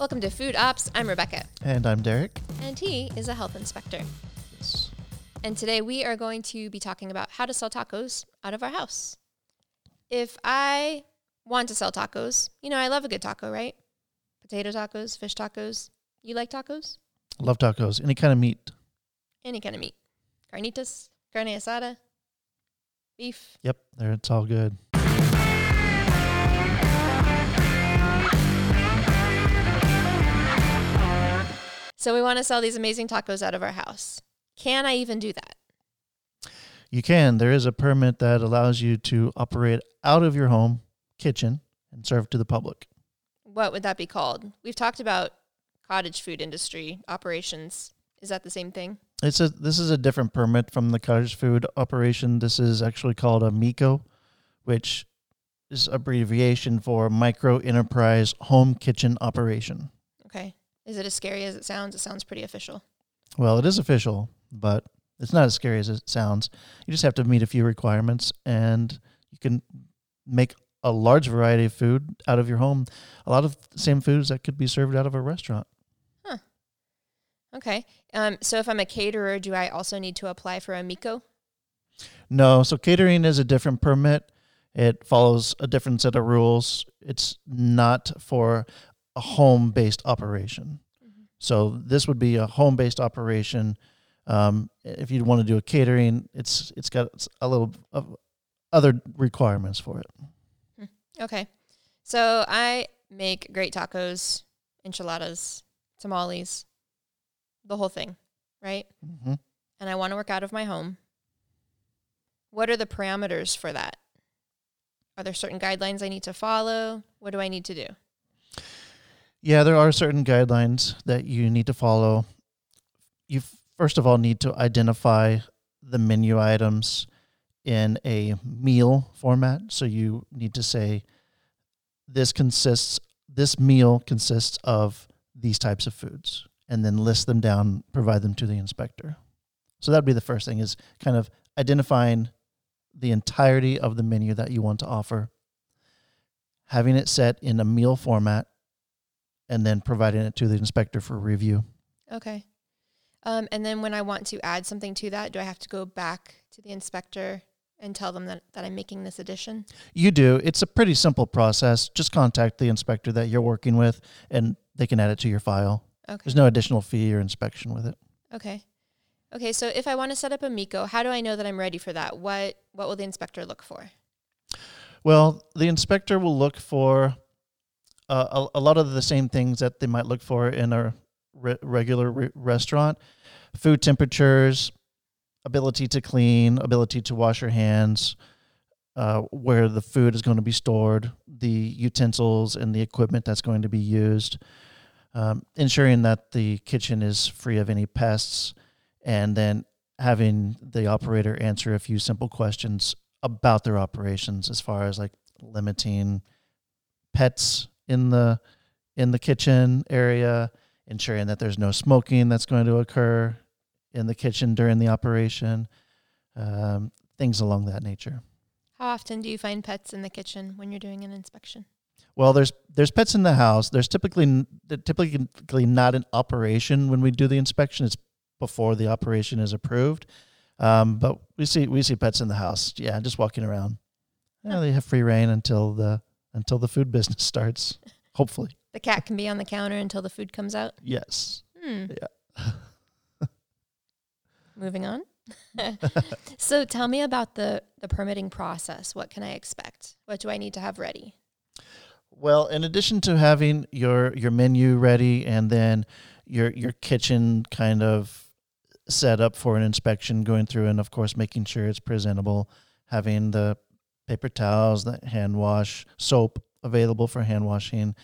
Welcome to Food Ops. I'm Rebecca, And I'm Derek. and he is a health inspector. Yes. And today we are going to be talking about how to sell tacos out of our house. If I want to sell tacos, you know, I love a good taco, right? Potato tacos, fish tacos. You like tacos? Love tacos. Any kind of meat. Any kind of meat. Carnitas, carne asada, beef. Yep, there it's all good. So we want to sell these amazing tacos out of our house. Can I even do that? You can. There is a permit that allows you to operate out of your home kitchen and serve to the public. What would that be called? We've talked about cottage food industry operations. Is that the same thing? It's a this is a different permit from the cottage food operation. This is actually called a MEHKO, which is abbreviation for micro enterprise home kitchen operation. Okay. Is it as scary as it sounds? It sounds pretty official. Well, it is official, but it's not as scary as it sounds. You just have to meet a few requirements and you can make a large variety of food out of your home. A lot of the same foods that could be served out of a restaurant. Okay. Um, so if I'm a caterer, do I also need to apply for a MEHKO? No, so catering is a different permit. It follows a different set of rules. It's not for a home based operation. Mhm. So this would be a home based operation. Um, if you want to do a catering, it's it's got a little of other requirements for it. Okay. So I make great tacos, enchiladas, tamales, the whole thing, right? hmm And I want to work out of my home. What are the parameters for that? Are there certain guidelines I need to follow? What do I need to do? Yeah, there are certain guidelines that you need to follow. You first of all need to identify the menu items in a meal format. So you need to say this consists this meal consists of these types of foods and then list them down, provide them to the inspector. So that'd be the first thing is kind of identifying the entirety of the menu that you want to offer, having it set in a meal format and then providing it to the inspector for review. Okay. Um, and then when I want to add something to that, do I have to go back to the inspector and tell them that, that I'm making this addition? You do. It's a pretty simple process. Just contact the inspector that you're working with and they can add it to your file. Okay. There's no additional fee or inspection with it. Okay. Okay, so if I want to set up a MEHKO, how do I know that I'm ready for that? What what will the inspector look for? Well, the inspector will look for uh, a, a lot of the same things that they might look for in a re- regular re- restaurant. Food temperatures, ability to clean, ability to wash your hands, uh, where the food is going to be stored, the utensils and the equipment that's going to be used, um, ensuring that the kitchen is free of any pests, and then having the operator answer a few simple questions about their operations as far as like limiting pets in the in the kitchen area, ensuring that there's no smoking that's going to occur in the kitchen during the operation, um, things along that nature. How often do you find pets in the kitchen when you're doing an inspection? Well, there's there's pets in the house. There's typically typically not an operation when we do the inspection. It's before the operation is approved. Um, but we see we see pets in the house. Yeah, just walking around. Yeah, they have free reign until the until the food business starts. Hopefully, The cat can be on the counter until the food comes out. yes. Hmm. Yeah. Moving on. so tell me about the the permitting process. What can I expect? What do I need to have ready? Well, in addition to having your your menu ready and then your your kitchen kind of set up for an inspection, going through and of course making sure it's presentable, having the paper towels, the hand wash, soap available for hand washing.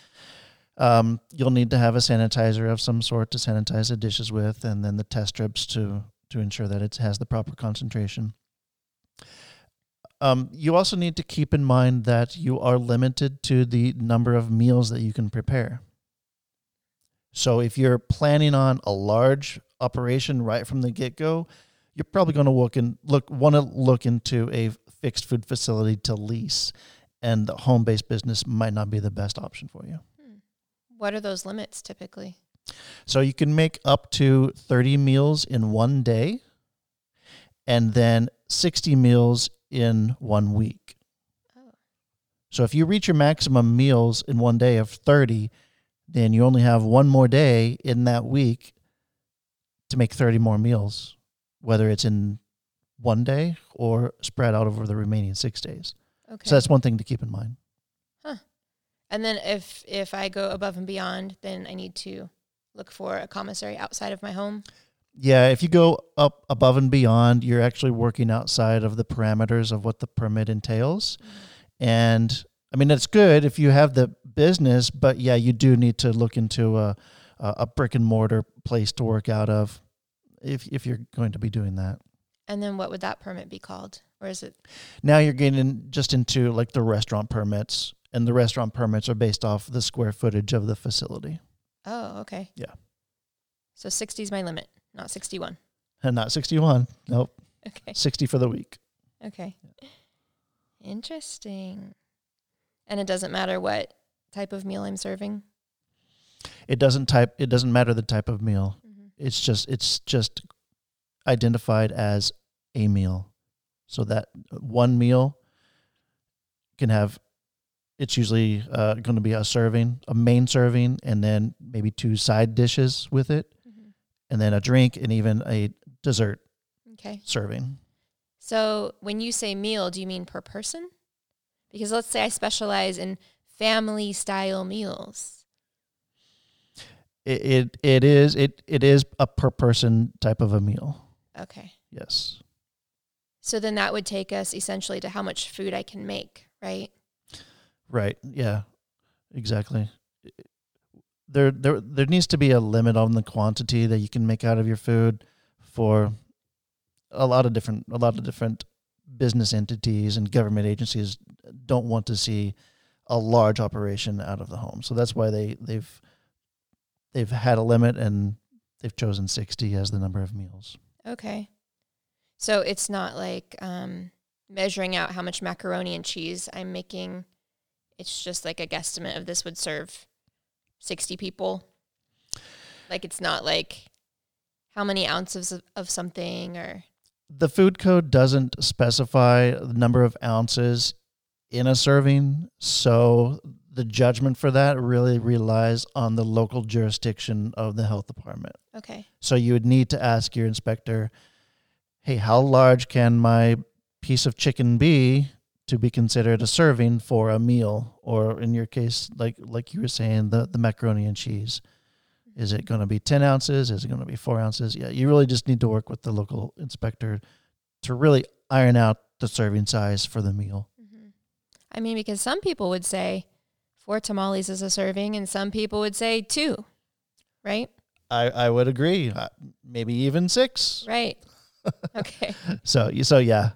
Um, you'll need to have a sanitizer of some sort to sanitize the dishes with, and then the test strips to to ensure that it has the proper concentration. Um, you also need to keep in mind that you are limited to the number of meals that you can prepare. So if you're planning on a large operation right from the get go, you're probably going to look and look want to look into a fixed food facility to lease, and the home based business might not be the best option for you. Hmm. What are those limits typically? So you can make up to 30 meals in one day and then 60 meals in one week. Oh. So if you reach your maximum meals in one day of 30, then you only have one more day in that week to make 30 more meals, whether it's in one day or spread out over the remaining six days. Okay. So that's one thing to keep in mind. Huh. And then if if I go above and beyond, then I need to look for a commissary outside of my home. Yeah, if you go up above and beyond, you're actually working outside of the parameters of what the permit entails. Mm-hmm. And I mean, it's good if you have the business, but yeah, you do need to look into a, a a brick and mortar place to work out of if, if you're going to be doing that. And then what would that permit be called? Or is it Now you're getting just into like the restaurant permits, and the restaurant permits are based off the square footage of the facility Oh, okay. Yeah. So 60 is my limit, not 61. and not 61. Nope, Okay. 60 for the week. Okay. Interesting. And it doesn't matter what type of meal I'm serving. It doesn't type, it doesn't matter the type of meal. Mm-hmm. it's just it's just identified as a meal so that one meal can have it's usually uh, going to be a serving a main serving and then maybe two side dishes with it Mm-hmm. and then a drink and even a dessert Okay. serving So when you say meal, do you mean per person? Because let's say I specialize in family style meals. it, it it is it it is a per person type of a meal Okay. yes So then that would take us essentially to how much food I can make, right? Right. Yeah. Exactly. There, there, there needs to be a limit on the quantity that you can make out of your food for a lot of different, a lot of different business entities and government agencies don't want to see a large operation out of the home. So that's why they, they've, they've had a limit and they've chosen 60 as the number of meals. Okay. So it's not like um, measuring out how much macaroni and cheese I'm making. It's just like a guesstimate of this would serve 60 people. Like it's not like how many ounces of, of something or. the food code doesn't specify the number of ounces in a serving, so the judgment for that really relies on the local jurisdiction of the health department. Okay. So you would need to ask your inspector, "Hey, how large can my piece of chicken be to be considered a serving for a meal?" Or in your case, like like you were saying, the the macaroni and cheese. Is it going to be 10 ounces? Is it going to be four ounces? Yeah, you really just need to work with the local inspector to really iron out the serving size for the meal. hmm I mean, because some people would say four tamales is a serving, and some people would say two, right? I, I would agree. Uh, maybe even six. Right. Okay. So you so yeah,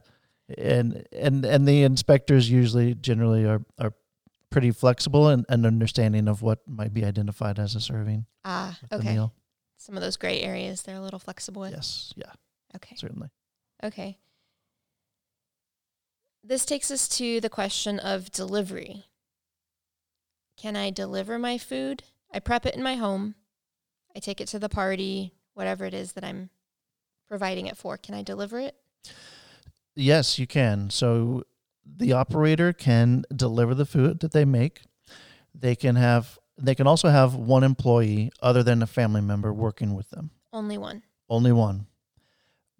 and and and the inspectors usually generally are are pretty flexible and, and understanding of what might be identified as a serving Ah, okay. Some of those gray areas they're a little flexible with. Yes, yeah, Okay. certainly. Okay. This takes us to the question of delivery. Can I deliver my food? I prep it in my home. I take it to the party, whatever it is that I'm providing it for. Can I deliver it? Yes, you can. So the operator can deliver the food that they make. They can have they can also have one employee other than a family member working with them. Only one. Only one.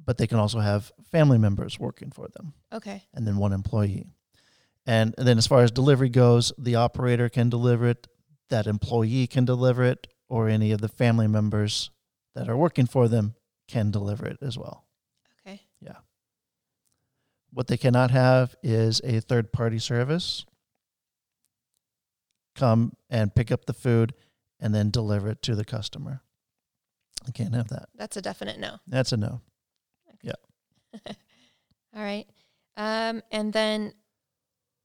But they can also have family members working for them Okay. and then one employee. And then as far as delivery goes, the operator can deliver it, that employee can deliver it, or any of the family members that are working for them can deliver it as well. Okay. Yeah. What they cannot have is a third party service come and pick up the food and then deliver it to the customer. I can't have that. That's a definite no. That's a no. Yeah. All right. Um, and then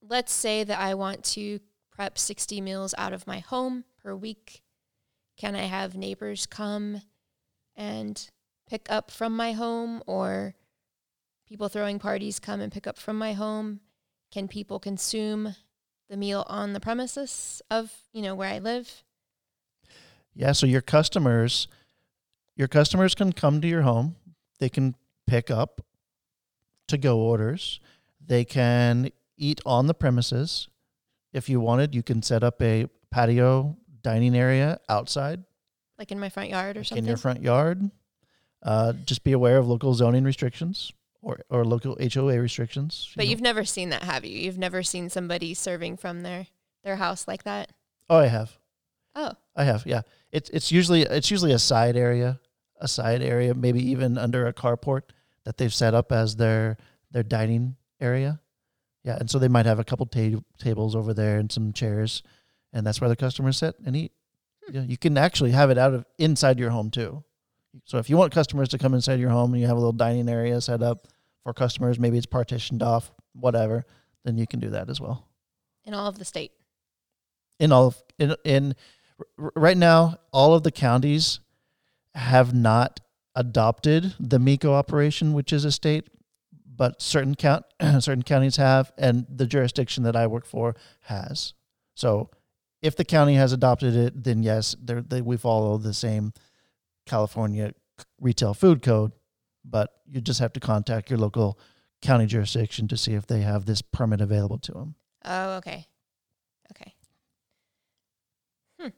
let's say that I want to prep 60 meals out of my home per week. Can I have neighbors come and pick up from my home or people throwing parties come and pick up from my home? Can people consume the meal on the premises of, you know, where I live? Yeah, so your customers your customers can come to your home. They can pick up to go orders. They can eat on the premises. If you wanted, you can set up a patio dining area outside Like in my front yard or something. in your front yard. Uh, just be aware of local zoning restrictions or, or local HOA restrictions. you but know. you've never seen that, have you? You've never seen somebody serving from their their house like that? oh, I have. Oh, I have, yeah. It's it's usually it's usually a side area, a side area, maybe even under a carport that they've set up as their their dining area. Yeah, and so they might have a couple ta- tables over there and some chairs, and that's where the customers sit and eat. Hmm. Yeah, you can actually have it out of inside your home too. So if you want customers to come inside your home and you have a little dining area set up for customers, maybe it's partitioned off, whatever, then you can do that as well in all of the state. in all of in in r- right now all of the counties have not adopted the MEHKO operation which is a state but certain count certain counties have and the jurisdiction that I work for has so if the county has adopted it then yes they're, we follow the same California retail food code but you just have to contact your local county jurisdiction to see if they have this permit available to them Oh, okay. Okay. Hmm.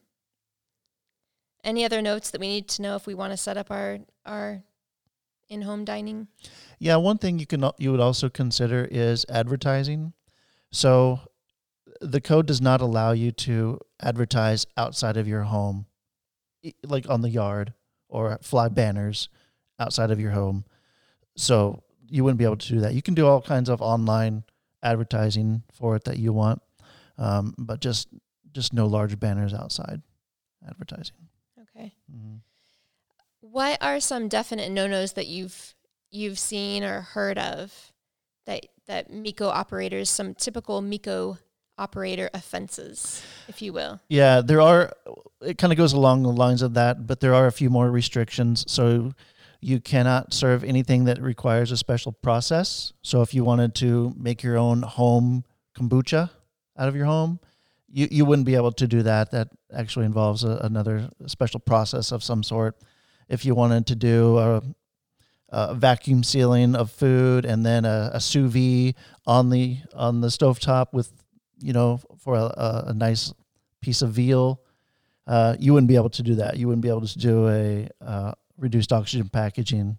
Any other notes that we need to know if we want to set up our our in-home dining? Yeah, one thing you can you would also consider is advertising. So the code does not allow you to advertise outside of your home, like on the yard or fly banners outside of your home. So you wouldn't be able to do that. You can do all kinds of online advertising for it that you want, um, but just just no large banners outside advertising. Okay. hmm What are some definite no-nos that you've you've seen or heard of that that MEHKO operators, some typical MEHKO operator offenses, if you will? Yeah, there are. It kind of goes along the lines of that, but there are a few more restrictions. So you cannot serve anything that requires a special process. So if you wanted to make your own home kombucha out of your home, you, you wouldn't be able to do that. That actually involves a, another special process of some sort. If you wanted to do a, a vacuum sealing of food and then a, a sous vide on the on the stovetop with you know for a, a, nice piece of veal, uh, you wouldn't be able to do that. You wouldn't be able to do a uh, reduced oxygen packaging,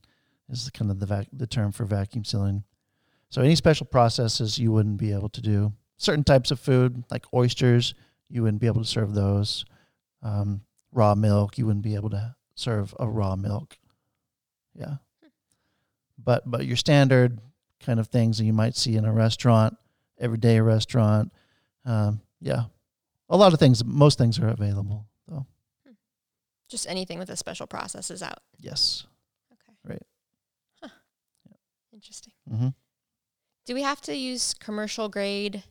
is kind of the vac- the term for vacuum sealing. So any special processes you wouldn't be able to do. Certain types of food, like oysters, you wouldn't be able to serve those. Um, raw milk, you wouldn't be able to serve a raw milk. Yeah. But but your standard kind of things that you might see in a restaurant, everyday restaurant, um, yeah, a lot of things. Most things are available. So Just anything with a special process is out. yes. Okay. Right. Huh. Interesting. hmm Do we have to use commercial grade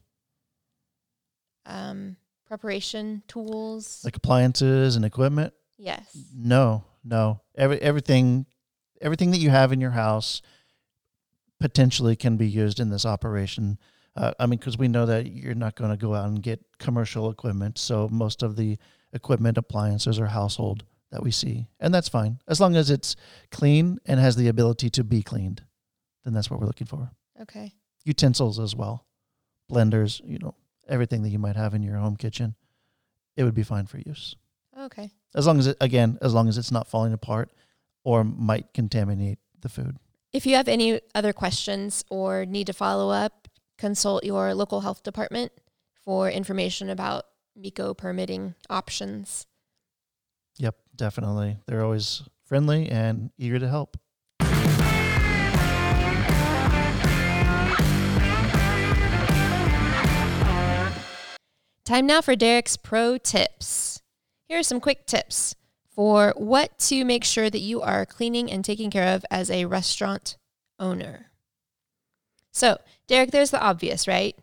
um, preparation tools? Like appliances and equipment. Yes. No, no. Every everything, everything that you have in your house potentially can be used in this operation. Uh, I mean, because we know that you're not going to go out and get commercial equipment, so most of the equipment appliances or household that we see, and that's fine as long as it's clean and has the ability to be cleaned. Then that's what we're looking for. Okay. Utensils as well, blenders, you know, everything that you might have in your home kitchen, it would be fine for use Okay. as long as it again as long as it's not falling apart or might contaminate the food If you have any other questions or need to follow up, consult your local health department for information about MEHKO permitting options. yep definitely they're always friendly and eager to help Time now for Derek's pro tips. Here are some quick tips for what to make sure that you are cleaning and taking care of as a restaurant owner. So, Derek, there's the obvious, right?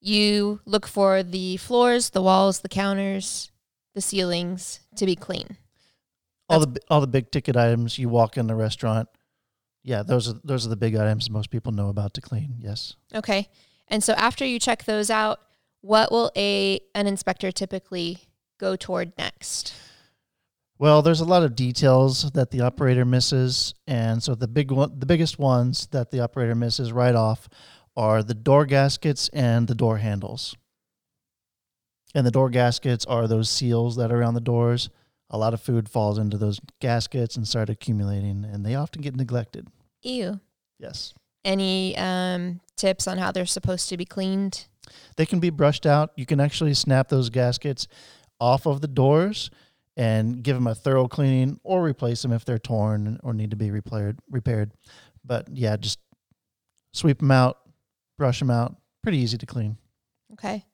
You look for the floors, the walls, the counters, the ceilings to be clean. all the all the big ticket items you walk in the restaurant yeah those are those are the big items most people know about to clean yes Okay. And so after you check those out, what will a an inspector typically go toward next? Well, there's a lot of details that the operator misses, and so the big one, the biggest ones that the operator misses right off are the door gaskets and the door handles. And the door gaskets are those seals that are around the doors. A lot of food falls into those gaskets and start accumulating, and they often get neglected. Ew. Yes. Any um, tips on how they're supposed to be cleaned? They can be brushed out. You can actually snap those gaskets off of the doors and give them a thorough cleaning or replace them if they're torn or need to be repaired repaired. But yeah, just sweep them out, brush them out. Pretty easy to clean. Okay.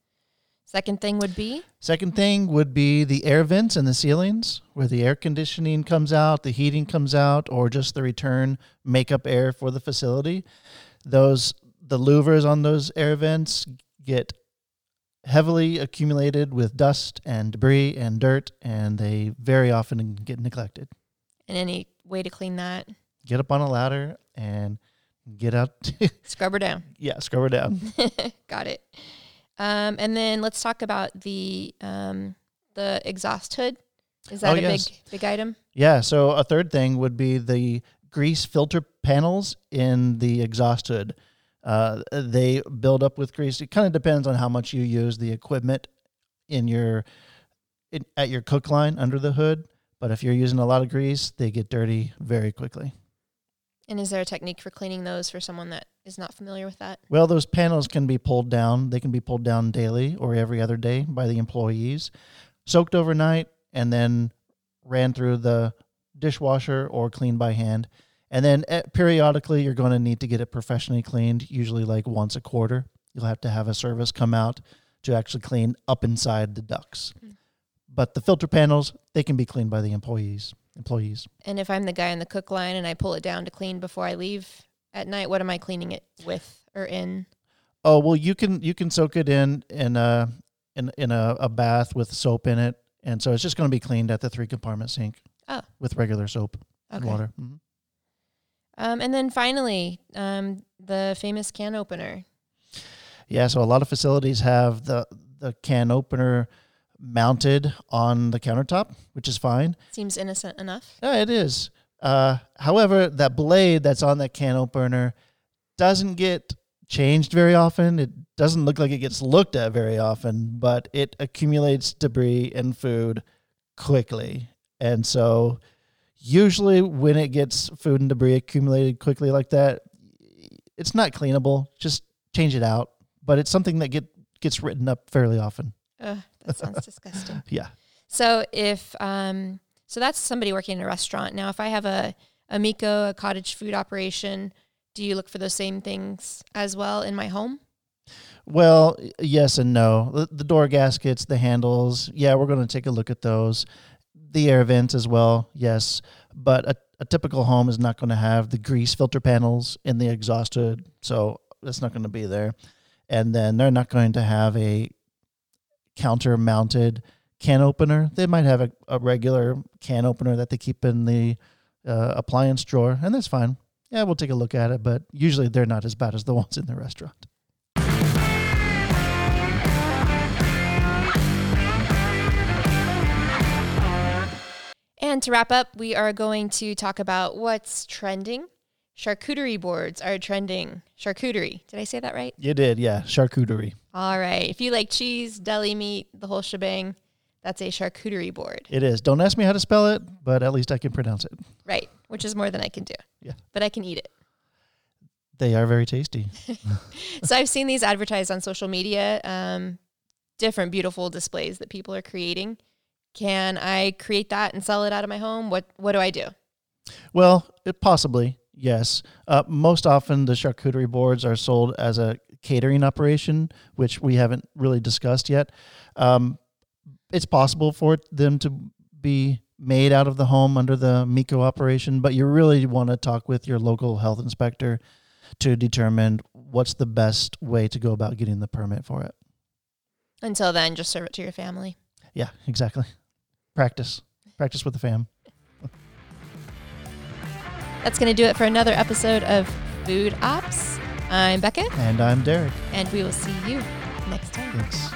Second thing would be Second thing would be the air vents and the ceilings, where the air conditioning comes out, the heating comes out, or just the return makeup air for the facility. Those the louvers on those air vents get heavily accumulated with dust and debris and dirt, and they very often get neglected. and any way to clean that. Get up on a ladder and get out. Scrub her down. yeah, scrub her down. Got it. Um, and then let's talk about the um, the exhaust hood. Is that Oh, a yes. big big item? Yeah. So a third thing would be the grease filter panels in the exhaust hood. Uh, they build up with grease. It kind of depends on how much you use the equipment in your in, at your cook line under the hood. But if you're using a lot of grease, they get dirty very quickly. And is there a technique for cleaning those for someone that is not familiar with that? Well, those panels can be pulled down. They can be pulled down daily or every other day by the employees, soaked overnight, and then ran through the dishwasher or cleaned by hand. And then eh, periodically, you're going to need to get it professionally cleaned, usually like once a quarter. You'll have to have a service come out to actually clean up inside the ducts. Mm. But the filter panels, they can be cleaned by the employees. Employees. And if I'm the guy in the cook line and I pull it down to clean before I leave at night, what am I cleaning it with or in? Oh well, you can you can soak it in in a in in a, a bath with soap in it, and so it's just going to be cleaned at the three compartment sink. Oh. with regular soap and Okay. water. Mhm. Um, and then finally, um, the famous can opener. Yeah, so a lot of facilities have the the can opener mounted on the countertop, which is fine. Seems innocent enough. Yeah, it is. Uh, however, that blade that's on that can opener doesn't get changed very often. It doesn't look like it gets looked at very often, but it accumulates debris and food quickly. And so, usually, when it gets food and debris accumulated quickly like that, it's not cleanable. Just change it out. But it's something that get gets written up fairly often. Ugh, that sounds disgusting. Yeah. So if um, so that's somebody working in a restaurant. Now, if I have a a MEHKO, a cottage food operation, do you look for those same things as well in my home? Well, yes and no. The, the door gaskets, the handles, yeah, we're going to take a look at those. The air vents as well, yes. But a, a typical home is not going to have the grease filter panels in the exhaust hood, so that's not going to be there. And then they're not going to have a counter mounted can opener. They might have a, a regular can opener that they keep in the uh, appliance drawer, and that's fine. Yeah, we'll take a look at it, but usually they're not as bad as the ones in the restaurant. And to wrap up, we are going to talk about what's trending. Charcuterie boards are trending. Charcuterie. Did I say that right? You did, yeah. Charcuterie. All right. If you like cheese, deli meat, the whole shebang, that's a charcuterie board. It is. Don't ask me how to spell it, but at least I can pronounce it. Right. Which is more than I can do. Yeah. But I can eat it. They are very tasty. so I've seen these advertised on social media, um, different beautiful displays that people are creating. Can I create that and sell it out of my home? What What do I do? Well, it possibly, yes. Uh, most often, the charcuterie boards are sold as a catering operation, which we haven't really discussed yet. Um, it's possible for them to be made out of the home under the MEHKO operation, but you really want to talk with your local health inspector to determine what's the best way to go about getting the permit for it. Until then, just serve it to your family. Yeah, exactly. Practice. Practice with the fam. That's going to do it for another episode of Food Ops. I'm Becca, And I'm Derek. and we will see you next time. Thanks.